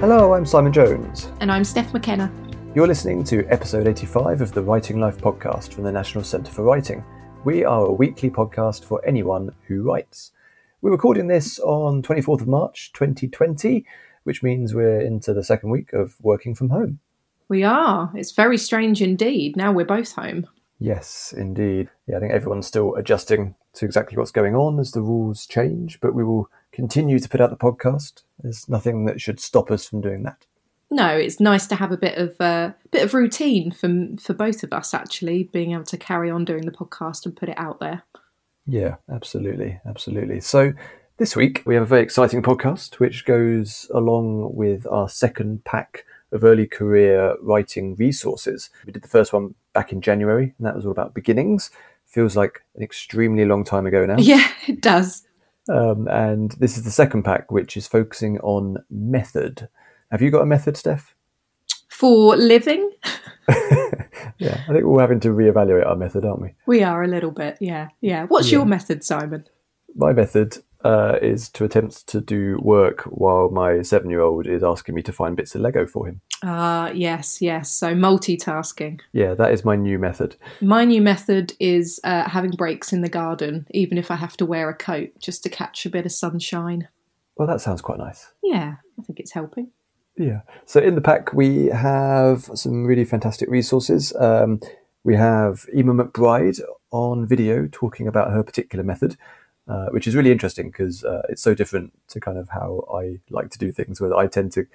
Hello, I'm Simon Jones. And I'm Steph McKenna. You're listening to episode 85 of the Writing Life podcast from the National Centre for Writing. We are a weekly podcast for anyone who writes. We're recording this on 24th of March 2020, which means we're into the second week of working from home. We are. It's very strange indeed. Now we're both home. Yes, indeed. Yeah, I think everyone's still adjusting to exactly what's going on as the rules change, but we will continue to put out the podcast. There's nothing that should stop us from doing that. No, it's nice to have a bit of uh, bit of routine for for both of us. Actually, being able to carry on doing the podcast and put it out there. Yeah, absolutely, absolutely. So this week we have a very exciting podcast, which goes along with our second pack of early career writing resources. We did the first one back in January, and that was all about beginnings. Feels like an extremely long time ago now. Yeah, it does. Um, and this is the second pack, which is focusing on method. Have you got a method, Steph? For living? yeah, I think we're having to reevaluate our method, aren't we? We are a little bit, yeah. Yeah. What's yeah. your method, Simon? My method uh, is to attempt to do work while my seven year old is asking me to find bits of Lego for him. Ah, uh, yes, yes. So multitasking. Yeah, that is my new method. My new method is uh, having breaks in the garden, even if I have to wear a coat just to catch a bit of sunshine. Well, that sounds quite nice. Yeah, I think it's helping. Yeah. So in the pack, we have some really fantastic resources. Um, we have Emma McBride on video talking about her particular method. Uh, which is really interesting because uh, it's so different to kind of how I like to do things, where I tend to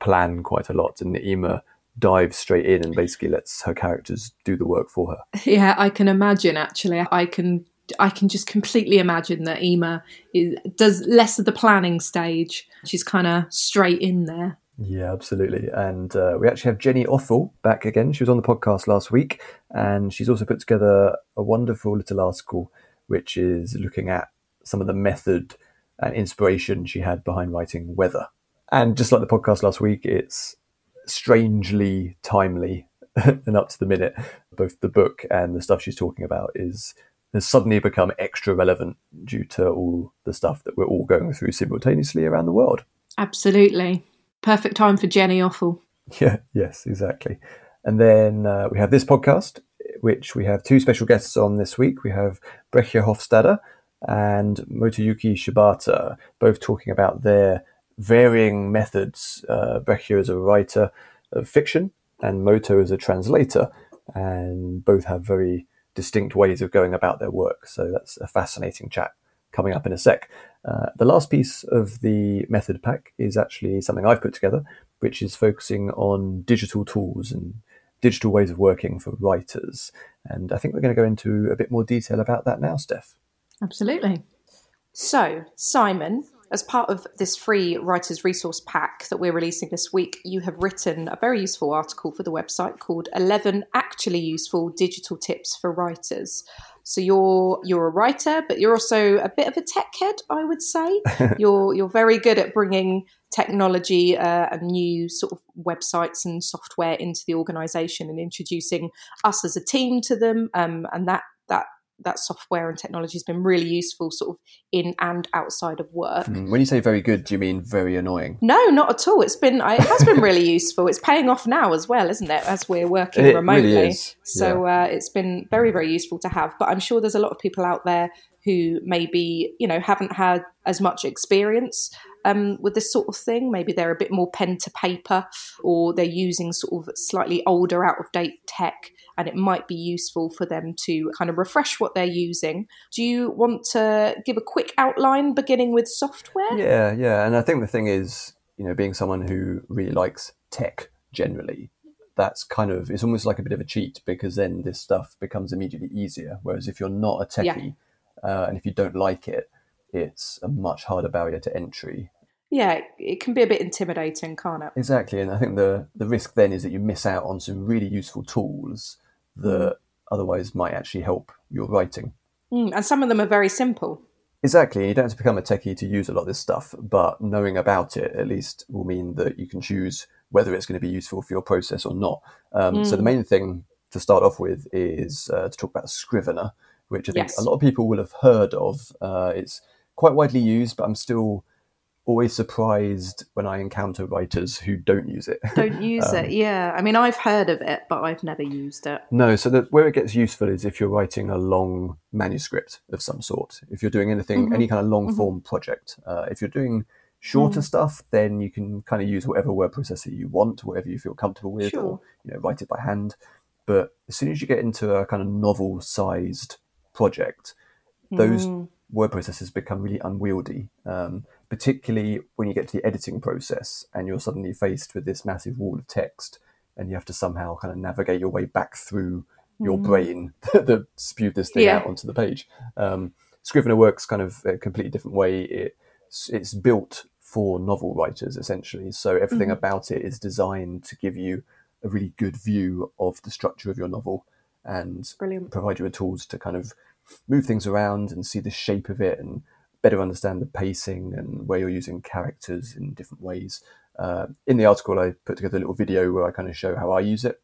plan quite a lot, and Emma dives straight in and basically lets her characters do the work for her. Yeah, I can imagine. Actually, I can. I can just completely imagine that Emma is, does less of the planning stage. She's kind of straight in there. Yeah, absolutely. And uh, we actually have Jenny Offill back again. She was on the podcast last week, and she's also put together a wonderful little article which is looking at some of the method and inspiration she had behind writing Weather. And just like the podcast last week, it's strangely timely and up to the minute. Both the book and the stuff she's talking about is has suddenly become extra relevant due to all the stuff that we're all going through simultaneously around the world. Absolutely. Perfect time for Jenny Offill. Yeah, yes, exactly. And then uh, we have this podcast, which we have two special guests on this week. We have Bregje Hofstede and Motoyuki Shibata, both talking about their varying methods. Uh, is a writer of fiction, and Moto is a translator, and both have very distinct ways of going about their work. So that's a fascinating chat coming up in a sec. Uh, the last piece of the method pack is actually something I've put together, which is focusing on digital tools and digital ways of working for writers. And I think we're going to go into a bit more detail about that now, Steph. Absolutely. So, Simon, as part of this free writer's resource pack that we're releasing this week, you have written a very useful article for the website called 11 Actually Useful Digital Tips for Writers. So you're you're a writer, but you're also a bit of a tech head, I would say. you're you're very good at bringing technology uh, and new sort of websites and software into the organisation and introducing us as a team to them, um, and that that that software and technology has been really useful sort of in and outside of work. Hmm, when you say very good, do you mean very annoying? No, not at all. It's been it has been really useful. It's paying off now as well, isn't it? As we're working it remotely. Really so yeah. uh, it's been very very useful to have. But I'm sure there's a lot of people out there who maybe you know haven't had as much experience um, with this sort of thing. Maybe they're a bit more pen to paper, or they're using sort of slightly older, out of date tech, and it might be useful for them to kind of refresh what they're using. Do you want to give a quick outline beginning with software? Yeah, yeah. And I think the thing is, you know, being someone who really likes tech generally, that's kind of it's almost like a bit of a cheat because then this stuff becomes immediately easier. Whereas if you're not a techie yeah. uh, and if you don't like it, it's a much harder barrier to entry. Yeah, it can be a bit intimidating, can't it? Exactly, and I think the the risk then is that you miss out on some really useful tools that otherwise might actually help your writing. Mm, and some of them are very simple. Exactly. You don't have to become a techie to use a lot of this stuff, but knowing about it at least will mean that you can choose whether it's going to be useful for your process or not. Um, mm. So the mm. main thing to start off with is uh, to talk about Scrivener, which I think yes. a lot of people will have heard of. Uh, it's quite widely used, but I'm still always surprised when I encounter writers who don't use it. Don't use um, it, yeah. I mean, I've heard of it, but I've never used it. No, so that where it gets useful is if you're writing a long manuscript of some sort. If you're doing anything, mm-hmm. any kind of long mm-hmm. form mm-hmm. project. Uh, if you're doing shorter mm. stuff, then you can kind of use whatever word processor you want, whatever you feel comfortable with, sure. or you know, write it by hand. But as soon as you get into a kind of novel sized project, those mm. Word processors become really unwieldy. Um, particularly when you get to the editing process and you're suddenly faced with this massive wall of text and you have to somehow kind of navigate your way back through your mm. brain that spewed this thing yeah. out onto the page. Um, Scrivener works kind of a completely different way. It, it's built for novel writers essentially, so everything mm. about it is designed to give you a really good view of the structure of your novel and Brilliant. provide you with tools to kind of move things around and see the shape of it and better understand the pacing and where you're using characters in different ways. Uh, in the article, I put together a little video where I kind of show how I use it,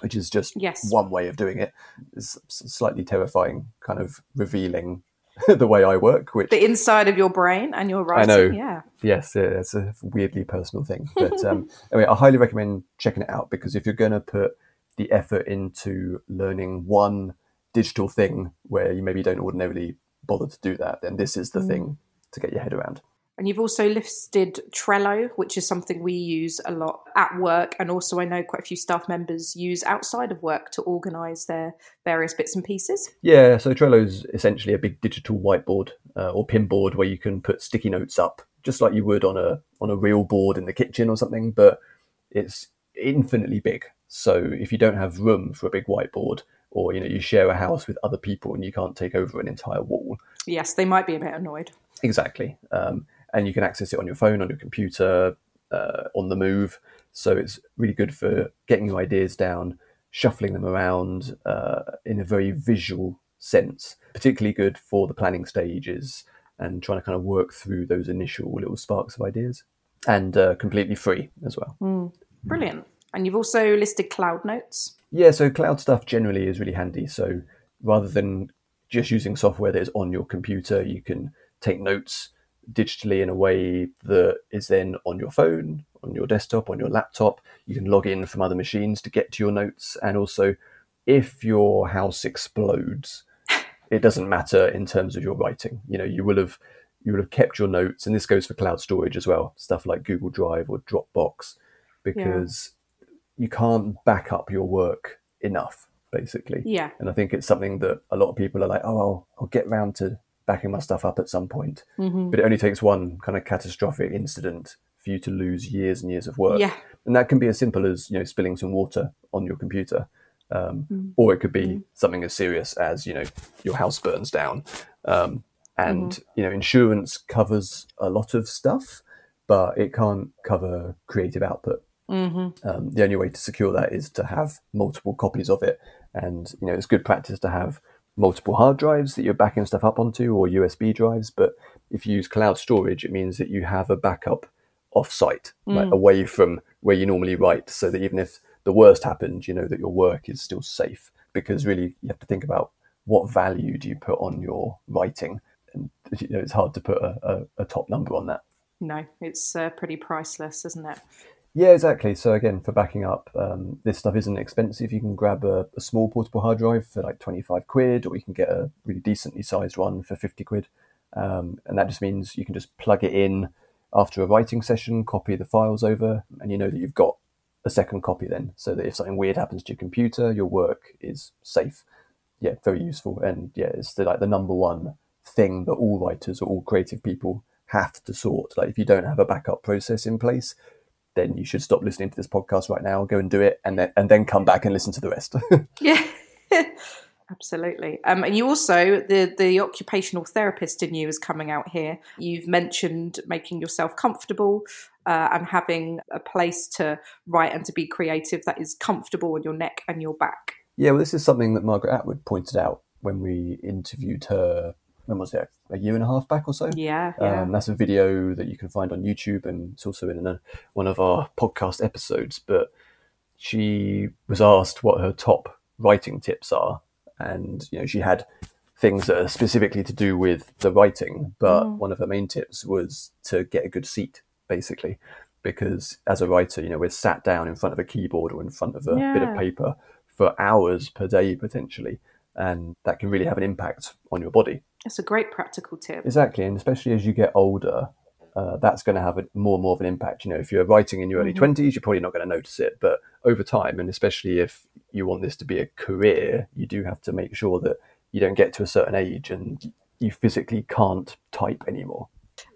which is just yes. one way of doing it. It's slightly terrifying, kind of revealing the way I work, which the inside of your brain and your writing. I know. Yeah. Yes, it's a weirdly personal thing, but um, anyway, I highly recommend checking it out because if you're going to put the effort into learning one digital thing where you maybe don't ordinarily bother to do that, then this is the mm. thing to get your head around. And you've also listed Trello, which is something we use a lot at work. And also, I know quite a few staff members use outside of work to organise their various bits and pieces. Yeah, so Trello is essentially a big digital whiteboard uh, or pinboard where you can put sticky notes up, just like you would on a on a real board in the kitchen or something. But it's infinitely big. So if you don't have room for a big whiteboard, or you know you share a house with other people and you can't take over an entire wall. Yes, they might be a bit annoyed. Exactly, um, and you can access it on your phone, on your computer, uh, on the move. So it's really good for getting your ideas down, shuffling them around uh, in a very visual sense. Particularly good for the planning stages and trying to kind of work through those initial little sparks of ideas, and uh, completely free as well. Mm, brilliant. And you've also listed Cloud Notes. Yeah, so cloud stuff generally is really handy. So rather than just using software that is on your computer, you can take notes digitally in a way that is then on your phone, on your desktop, on your laptop. You can log in from other machines to get to your notes. And also, if your house explodes, it doesn't matter in terms of your writing. You know, you will have you will have kept your notes, and this goes for cloud storage as well, stuff like Google Drive or Dropbox, because you can't back up your work enough, basically. Yeah. And I think it's something that a lot of people are like, oh, I'll, I'll get round to backing my stuff up at some point. Mm-hmm. But it only takes one kind of catastrophic incident for you to lose years and years of work. Yeah. And that can be as simple as, you know, spilling some water on your computer. Um, mm. Or it could be mm. something as serious as, you know, your house burns down. Um, and, mm-hmm. you know, insurance covers a lot of stuff, but it can't cover creative output. Mm-hmm. Um, the only way to secure that is to have multiple copies of it, and you know it's good practice to have multiple hard drives that you're backing stuff up onto or USB drives. But if you use cloud storage, it means that you have a backup off-site, mm. like away from where you normally write, so that even if the worst happens, you know that your work is still safe. Because really, you have to think about what value do you put on your writing, and you know it's hard to put a, a, a top number on that. No, it's uh, pretty priceless, isn't it? Yeah, exactly. So again, for backing up, um, this stuff isn't expensive. You can grab a, a, small portable hard drive for like 25 quid, or you can get a really decently sized one for 50 quid. Um, and that just means you can just plug it in after a writing session, copy the files over, and you know that you've got a second copy then, so that if something weird happens to your computer, your work is safe. Yeah, very useful. And yeah, it's the, like the number one thing that all writers or all creative people have to sort. Like if you don't have a backup process in place, then you should stop listening to this podcast right now, go and do it, and then and then come back and listen to the rest. yeah. Absolutely. Um, and you also, the, the occupational therapist in you is coming out here. You've mentioned making yourself comfortable uh, and having a place to write and to be creative that is comfortable on your neck and your back. Yeah, well, this is something that Margaret Atwood pointed out when we interviewed her when was it a year and a half back or so yeah, yeah. Um, that's a video that you can find on youtube and it's also in a, one of our podcast episodes but she was asked what her top writing tips are and you know she had things that are specifically to do with the writing, but mm. one of her main tips was to get a good seat, basically, because as a writer, you know, we're sat down in front of a keyboard or in front of a yeah. bit of paper for hours per day potentially, and that can really have an impact on your body. It's a great practical tip. Exactly, and especially as you get older, uh, that's going to have a, more and more of an impact. You know, if you're writing in your early mm-hmm. 20s, you're probably not going to notice it. But over time, and especially if you want this to be a career, you do have to make sure that you don't get to a certain age and you physically can't type anymore.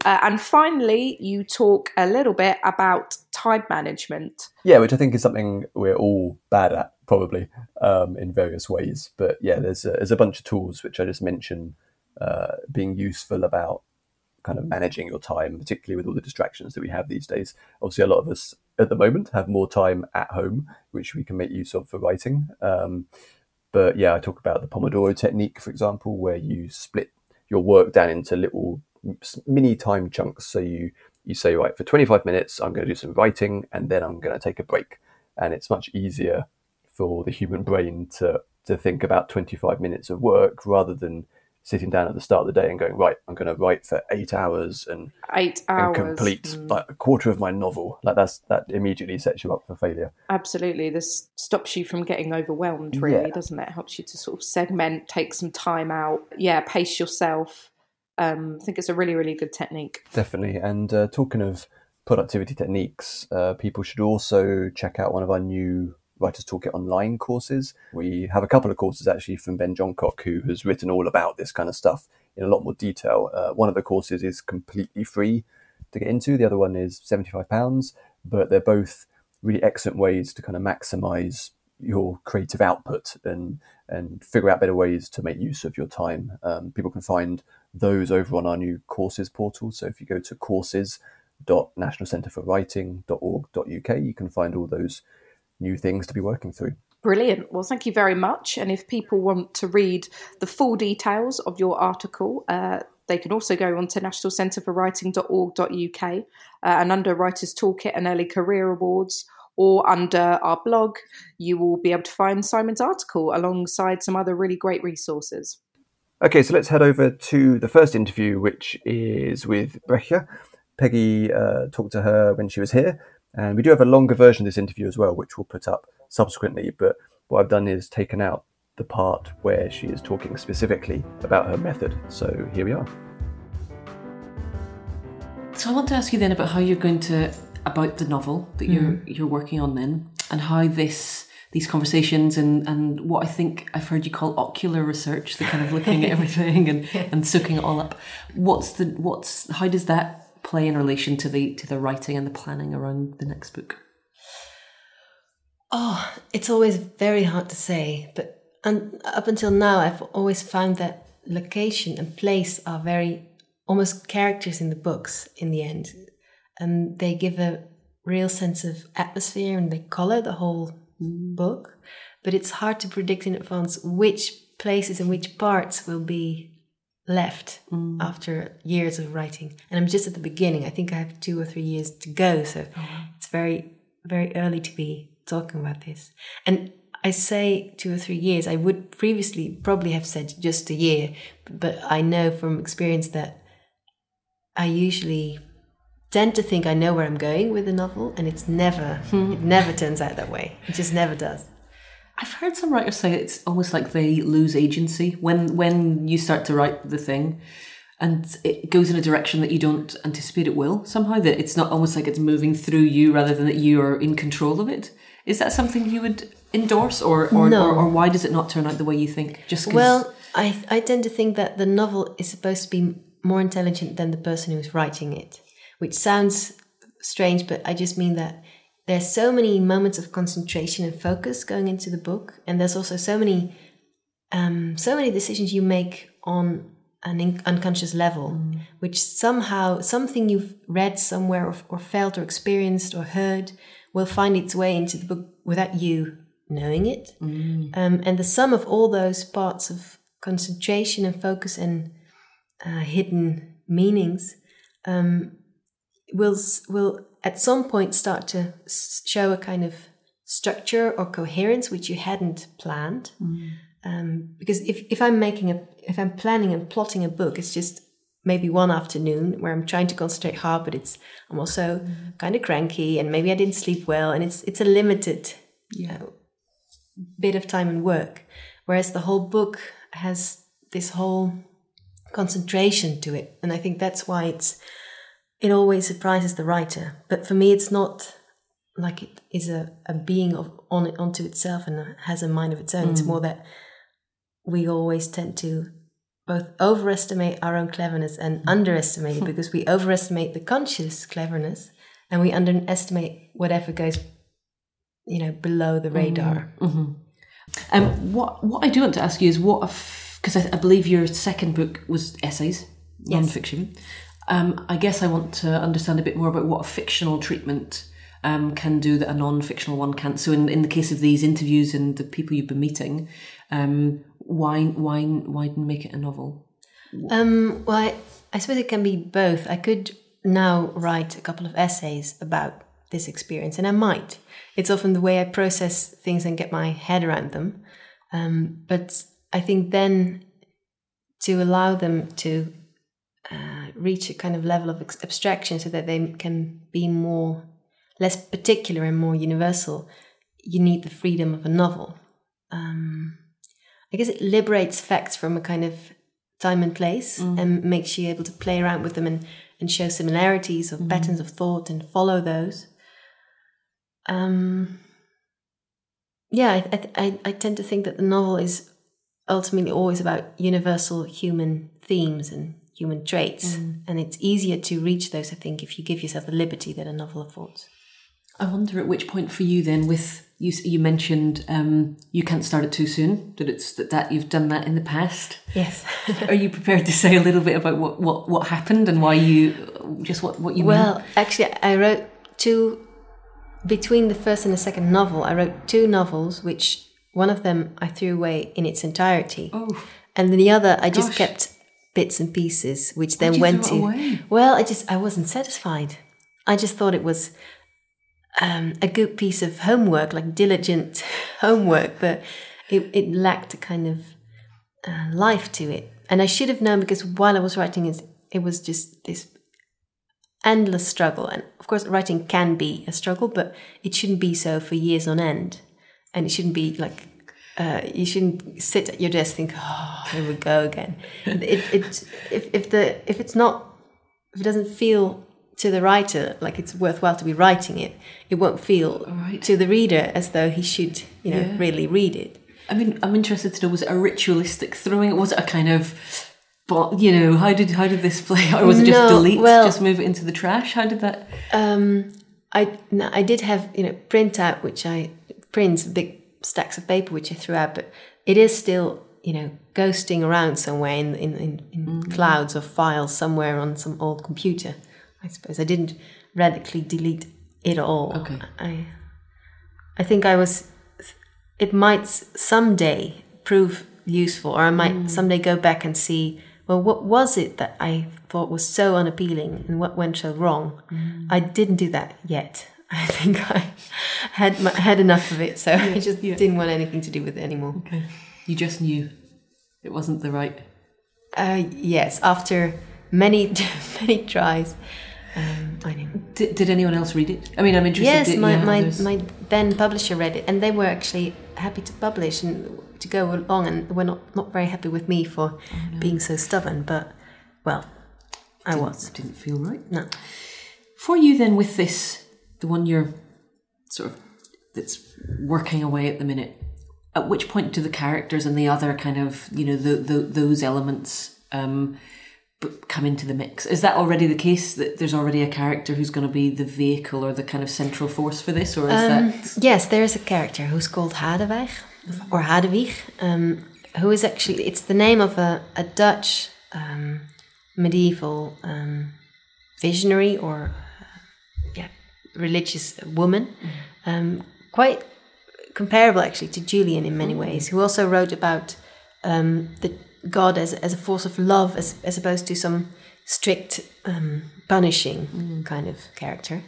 Uh, and finally, you talk a little bit about time management. Yeah, which I think is something we're all bad at, probably um, in various ways. But yeah, there's a, there's a bunch of tools which I just mentioned uh, being useful about kind of managing your time, particularly with all the distractions that we have these days. Obviously, a lot of us at the moment have more time at home, which we can make use of for writing. Um, but yeah, I talk about the Pomodoro technique, for example, where you split your work down into little mini time chunks. So you you say, right, for 25 minutes, I'm going to do some writing, and then I'm going to take a break. And it's much easier for the human brain to to think about 25 minutes of work rather than sitting down at the start of the day and going, right, I'm going to write for eight hours and eight hours and complete mm. like a quarter of my novel. Like that's that immediately sets you up for failure. Absolutely, this stops you from getting overwhelmed, really, yeah. doesn't it? Helps you to sort of segment, take some time out, yeah, pace yourself. Um, I think it's a really, really good technique. Definitely. And uh, talking of productivity techniques, uh, people should also check out one of our new Writers Toolkit online courses. We have a couple of courses actually from Ben Johncock, who has written all about this kind of stuff in a lot more detail. Uh, one of the courses is completely free to get into, the other one is £75, but they're both really excellent ways to kind of maximize your creative output and and figure out better ways to make use of your time. Um, people can find those over on our new courses portal. So if you go to courses.nationalcentreforwriting.org.uk, you can find all those new things to be working through. Brilliant. Well, thank you very much. And if people want to read the full details of your article, uh, they can also go on to nationalcentreforwriting.org.uk uh, and under Writers Toolkit and Early Career Awards or under our blog, you will be able to find Simon's article alongside some other really great resources. Okay, so let's head over to the first interview, which is with Bregje. Peggy uh, talked to her when she was here, and we do have a longer version of this interview as well, which we'll put up subsequently. But what I've done is taken out the part where she is talking specifically about her method. So here we are. So I want to ask you then about how you're going to about the novel that you're mm. you're working on then, and how this these conversations and and what I think I've heard you call ocular research, the kind of looking at everything and and soaking it all up. What's the what's how does that play in relation to the to the writing and the planning around the next book? Oh, it's always very hard to say, but and up until now, I've always found that location and place are very almost characters in the books in the end, and they give a real sense of atmosphere and they color the whole book. But it's hard to predict in advance which places and which parts will be left mm. after years of writing. And I'm just at the beginning. I think I have two or three years to go. So oh. it's very, very early to be talking about this. And I say two or three years. I would previously probably have said just a year, but I know from experience that I usually tend to think I know where I'm going with a novel, and it's never, it never turns out that way. It just never does. I've heard some writers say it's almost like they lose agency when when you start to write the thing and it goes in a direction that you don't anticipate it will somehow that it's not almost like it's moving through you rather than that you are in control of it is that something you would endorse or or, no. or, or why does it not turn out the way you think just cause... well I, I tend to think that the novel is supposed to be more intelligent than the person who's writing it which sounds strange but i just mean that there's so many moments of concentration and focus going into the book and there's also so many um, so many decisions you make on an in- unconscious level mm. which somehow something you've read somewhere or, or, felt or experienced or heard will find its way into the book without you knowing it mm. um, and the sum of all those parts of concentration and focus and uh, hidden meanings um, will will at some point start to show a kind of structure or coherence which you hadn't planned. Mm. Um, because if, if I'm making a if I'm planning and plotting a book, it's just maybe one afternoon where I'm trying to concentrate hard, but it's I'm also mm. kind of cranky and maybe I didn't sleep well, and it's it's a limited yeah. Uh, bit of time and work. Whereas the whole book has this whole concentration to it, and I think that's why it's it always surprises the writer. But for me, it's not like it is a, a being of on onto itself and has a mind of its own. Mm. It's more that we always tend to both overestimate our own cleverness and underestimate it because we overestimate the conscious cleverness and we underestimate whatever goes you know below the radar mm-hmm. um, what what i do want to ask you is what because I, I, believe your second book was essays yes. Um, i guess i want to understand a bit more about what a fictional treatment um, can do that a non-fictional one can't so in, in the case of these interviews and the people you've been meeting um, why why why make it a novel? Um, well, I, I suppose it can be both. I could now write a couple of essays about this experience, and I might. It's often the way I process things and get my head around them. Um, but I think then to allow them to uh, reach a kind of level of abstraction so that they can be more less particular and more universal, you need the freedom of a novel. Um, I guess it liberates facts from a kind of time and place mm. and makes you able to play around with them and, and show similarities of mm. patterns of thought and follow those. Um, yeah, I, I, I tend to think that the novel is ultimately always about universal human themes and human traits, mm. and it's easier to reach those, I think, if you give yourself the liberty that a novel affords. I wonder at which point for you then with you you mentioned um, you can't start it too soon. That it's that, that you've done that in the past. Yes. Are you prepared to say a little bit about what what, what happened and why you just what what you well mean? actually I wrote two between the first and the second novel. I wrote two novels, which one of them I threw away in its entirety. Oh. And the other I just kept bits and pieces, which then went to. Away? Well, I just I wasn't satisfied. I just thought it was um, a good piece of homework, like diligent homework, but it, it lacked a kind of uh, life to it. And I should have known because while I was writing it, it was just this endless struggle. And of course, writing can be a struggle, but it shouldn't be so for years on end. And it shouldn't be like uh, you shouldn't sit at your desk think, oh, here we go again. it, it, if, if the if it's not if it doesn't feel to the writer like it's worthwhile to be writing it it won't feel right. to the reader as though he should you know yeah. really read it i mean i'm interested to know was it a ritualistic throwing it was it a kind of but you know how did how did this play or was it just no, delete well, just move it into the trash how did that um i no, i did have you know print out which i prints big stacks of paper which i threw out but it is still you know ghosting around somewhere in in, in, in mm-hmm. clouds of files somewhere on some old computer I suppose I didn't radically delete it all. Okay. I I think I was. It might someday prove useful, or I might mm. someday go back and see. Well, what was it that I thought was so unappealing, and what went so wrong? Mm. I didn't do that yet. I think I had my, had enough of it, so yeah, I just yeah. didn't want anything to do with it anymore. Okay, you just knew it wasn't the right. Uh, yes, after many many tries, um, I know. Did, did anyone else read it? I mean, I'm interested. Yes, my, my, my then publisher read it, and they were actually happy to publish and to go along, and were not, not very happy with me for oh, no. being so stubborn. But well, I didn't, was. Didn't feel right. No. For you, then, with this, the one you're sort of that's working away at the minute. At which point do the characters and the other kind of you know the, the those elements um, come into the mix. Is that already the case that there's already a character who's going to be the vehicle or the kind of central force for this, or is um, that? Yes, there is a character who's called Hadewijch or Hadewijch, um, who is actually it's the name of a, a Dutch um, medieval um, visionary or religious woman, mm. quite comparable actually to Julian in many ways, who also wrote about um, the God as, as a force of love as, as opposed to some strict um, punishing mm. kind of character.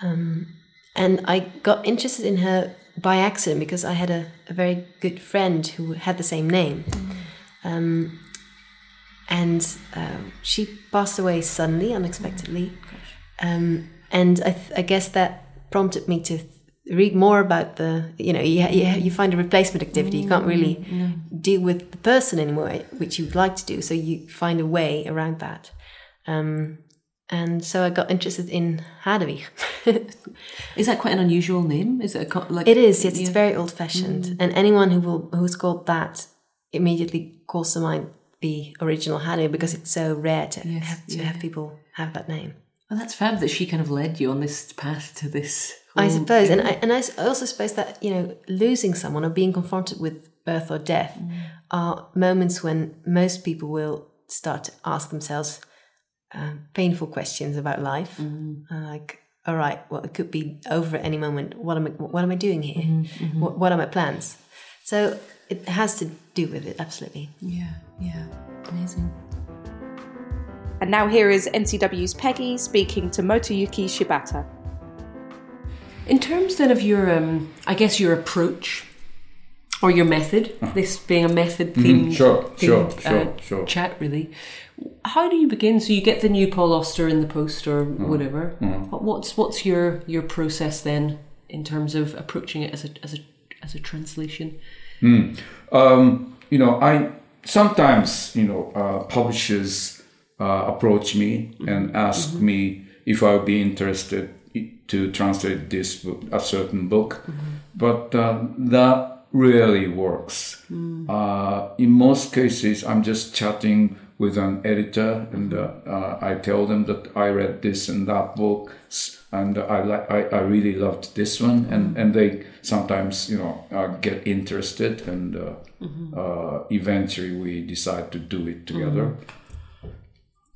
Um, and I got interested in her by accident because I had a, a very good friend who had the same name. Mm. Um, and um, she passed away suddenly, unexpectedly. Um, and I, th- I guess that prompted me to th- read more about the, you know, you, you, you find a replacement activity. You can't mm, really mm, deal with the person anymore, eh, which you'd like to do. So you find a way around that. Um, and so I got interested in Hadewijch. Is that quite an unusual name? Is it a, like It is. Yes, it's very old fashioned, mm. and anyone who will who's called that immediately calls to mind the original Hadewijch because it's so rare to Yes, have to yeah. have people have that name. Well, that's fab that she kind of led you on this path to this. I suppose, and I and I also suppose that you know losing someone or being confronted with birth or death are moments when most people will start to ask themselves um, painful questions about life, Uh, like, all right, well, it could be over at any moment. What am I? What am I doing here? What, what are my plans? So it has to do with it, absolutely. Yeah, yeah, amazing. And now here is NCW's Peggy speaking to Motoyuki Shibata. In terms then of your, um, I guess your approach or your method, this being a method themed, Mm-hmm. Sure, sure, themed, sure, uh, sure. chat, really. How do you begin? So you get the new Paul Auster in the post or Mm-hmm. whatever. What- What's what's your your process then in terms of approaching it as a as a as a translation? um, you know, I sometimes, you know, uh, publishers uh, approach me and ask me if I would be interested to translate this book, a certain book, but uh, that really works. Uh, in most cases, I'm just chatting with an editor, and uh, uh, I tell them that I read this and that book, and I like I, I really loved this one, and and they sometimes you know uh, get interested, and uh, uh, eventually we decide to do it together,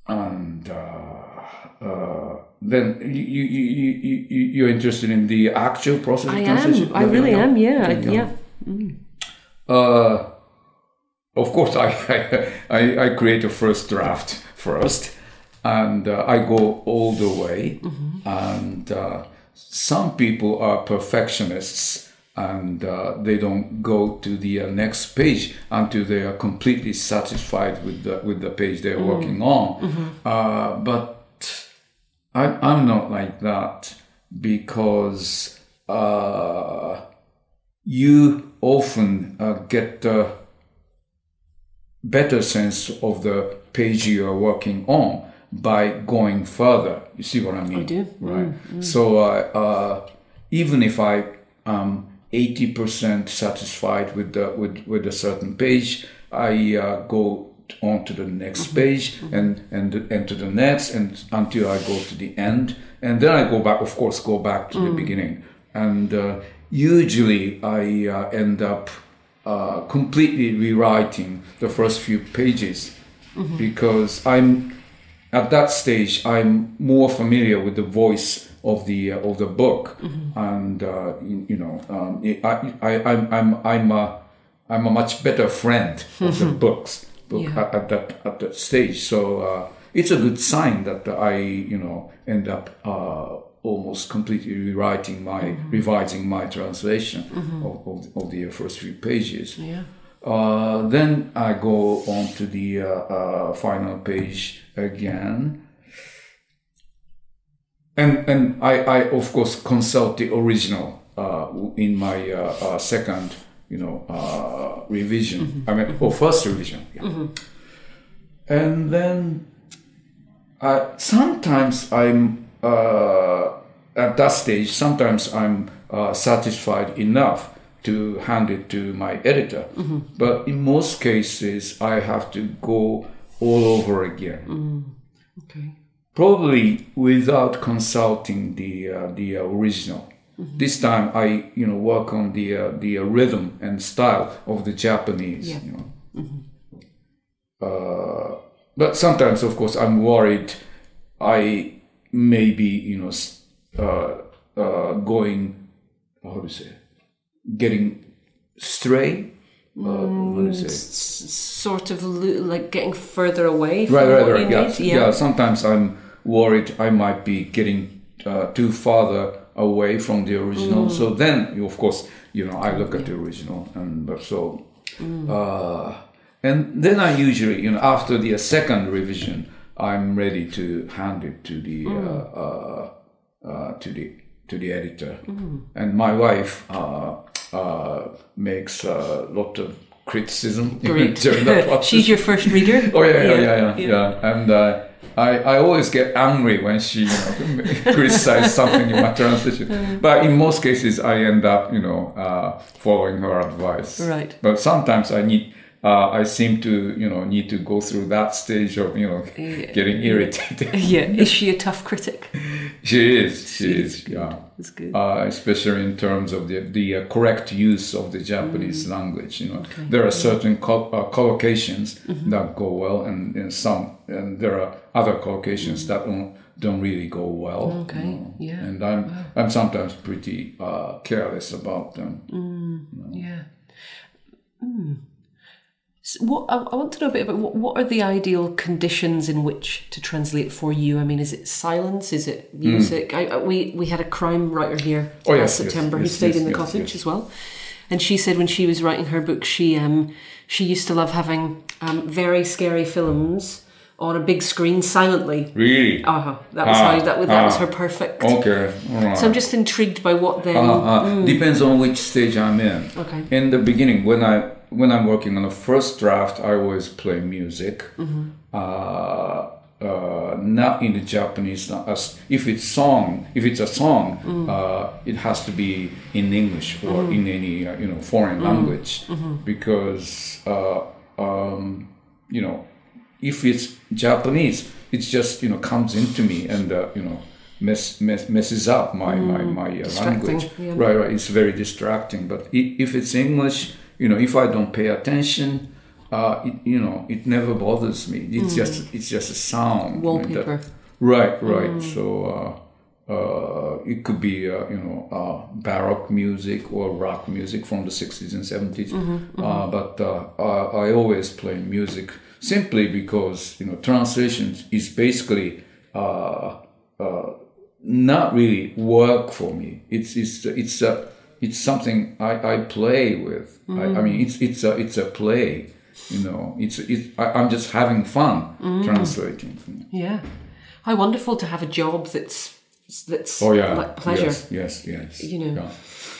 and. Uh, uh, then you, you, you, you, you- you're interested in the actual process I of am. I really am. Yeah, Yeah. yeah. Uh, of course, I, I I create a first draft first, and uh, I go all the way. And uh, some people are perfectionists, and uh, they don't go to the uh, next page until they are completely satisfied with the with the page they're working on. Uh, but I, I'm not like that because. Uh, you often uh, get a better sense of the page you are working on by going further. You see what I mean? I do. Right. So uh, uh, even if I am eighty percent satisfied with the with with a certain page, I uh, go on to the next page and and and to the next and until I go to the end, and then I go back. Of course, go back to the beginning, and uh, usually I uh, end up uh, completely rewriting the first few pages because I'm at that stage I'm more familiar with the voice of the uh, of the book, and uh, you, you know um, I, I I'm I'm I'm a I'm a much better friend of the books book Yeah. at, at that at that stage. So uh, it's a good sign that I you know end up uh, almost completely rewriting my revising my translation of, of, of the first few pages. Yeah. Uh, then I go on to the uh, uh, final page again. And, and I, I, of course, consult the original uh, in my uh, second, you know, uh, revision. I mean, or first revision. Yeah. And then sometimes I'm uh, at that stage. Sometimes I'm uh, satisfied enough to hand it to my editor, but in most cases I have to go all over again. Okay. Probably without consulting the uh, the original. This time I you know work on the uh, the rhythm and style of the Japanese. Yeah. You know. Uh, but sometimes, of course, I'm worried. I may be, you know, uh, uh, going, how do you say, getting stray. Uh, what do you say? S- sort of like getting further away from Right, right, what right. you Yeah. need. yeah, Sometimes I'm worried I might be getting uh, too farther away from the original. Mm. So then, you- of course, you know, I look at the original, and but so Mm. uh, and then I usually, you know, after the second revision, I'm ready to hand it to the uh, uh, uh, to the to the editor. And my wife uh, uh, makes a lot of criticism during the process. She's your first reader. Oh yeah, yeah, yeah, yeah, yeah. And uh, I, I always get angry when she you know, criticizes something in my translation. But in most cases, I end up, you know, uh, following her advice. Right. But sometimes I need, uh, I seem to, you know, need to go through that stage of, you know, getting irritated. Yeah. Is she a tough critic? She is, she is, yeah. That's good. Uh, especially in terms of the, the uh, correct use of the Japanese language. You know, there are certain col- uh, collocations that go well, and, and some, and there are other collocations that don't don't really go well. Okay, you know. yeah. And I'm I'm sometimes pretty uh, careless about them. Yeah. Hmm. So what I, I want to know a bit about what, what are the ideal conditions in which to translate for you? I mean, is it silence? Is it music? I, I, we we had a crime writer here Hmm. Oh, last yes, yes, September who yes, stayed yes, in the yes, cottage yes. as well, and she said when she was writing her book, she um she used to love having um, very scary films on a big screen silently. Really? Uh huh. That was Ah, how that was that was ah. her perfect. Okay. right. So I'm just intrigued by what then. Uh, uh, Depends on which stage I'm in. Okay. In the beginning, when I when I'm working on the first draft, I always play music. Uh, uh, not in the Japanese. As if it's song, if it's a song, uh, it has to be in English or in any uh, you know foreign language, because uh, um, you know if it's Japanese, it just you know comes into me and uh, you know mess, mess messes up my my my uh, language. yeah. Right, right. It's very distracting. But if it's English, you know, if I don't pay attention, uh, it, you know, it never bothers me. It's just it's just a sound. know, that- Wallpaper. Right, right. So uh, uh, it could be uh, you know uh, baroque music or rock music from the sixties and 70s Uh, but uh, I, I always play music simply because you know translation is basically uh, uh, not really work for me. It's it's it's a it's something I, I play with. I, I mean it's it's a it's a play. You know, it's it's I, I'm just having fun translating. Yeah. How wonderful to have a job that's that's Oh yeah, like pleasure. Yes, yes, yes. You know. Yeah.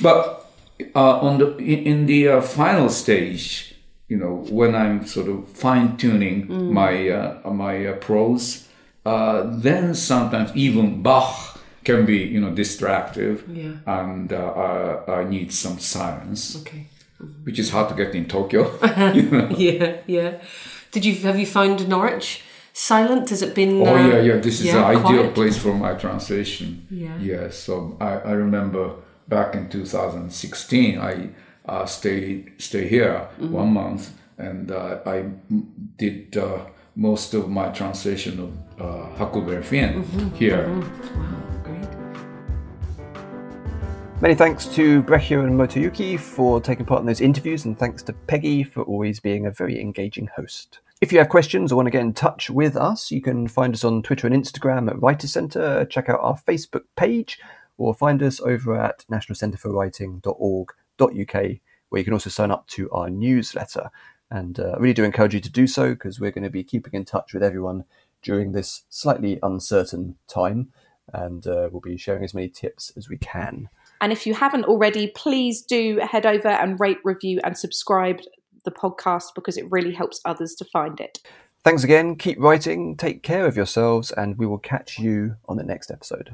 But uh, on the in, in the uh, final stage, you know, when I'm sort of fine tuning Mm. my uh, my uh, prose, uh, then sometimes even Bach can be you know distractive, Yeah. and uh, I, I need some silence, Okay. which is hard to get in Tokyo. Yeah, yeah. Did you have you found Norwich silent? Has it been? Oh uh, yeah, yeah. This is yeah, the ideal place for my translation. Yeah. Yeah. So I, I remember back in 2016, I uh, stayed stay here Mm-hmm. one month, and uh, I m- did uh, most of my translation of uh, Huckleberry Finn Mm-hmm. here. Great. Many thanks to Bregje and Motoyuki for taking part in those interviews, and thanks to Peggy for always being a very engaging host. If you have questions or want to get in touch with us, you can find us on Twitter and Instagram at Writer Centre, check out our Facebook page, or find us over at nationalcentreforwriting.org.uk, where you can also sign up to our newsletter. And uh, I really do encourage you to do so because we're going to be keeping in touch with everyone during this slightly uncertain time, and uh, we'll be sharing as many tips as we can. And if you haven't already, please do head over and rate, review, and subscribe the podcast because it really helps others to find it. Thanks again. Keep writing, take care of yourselves, and we will catch you on the next episode.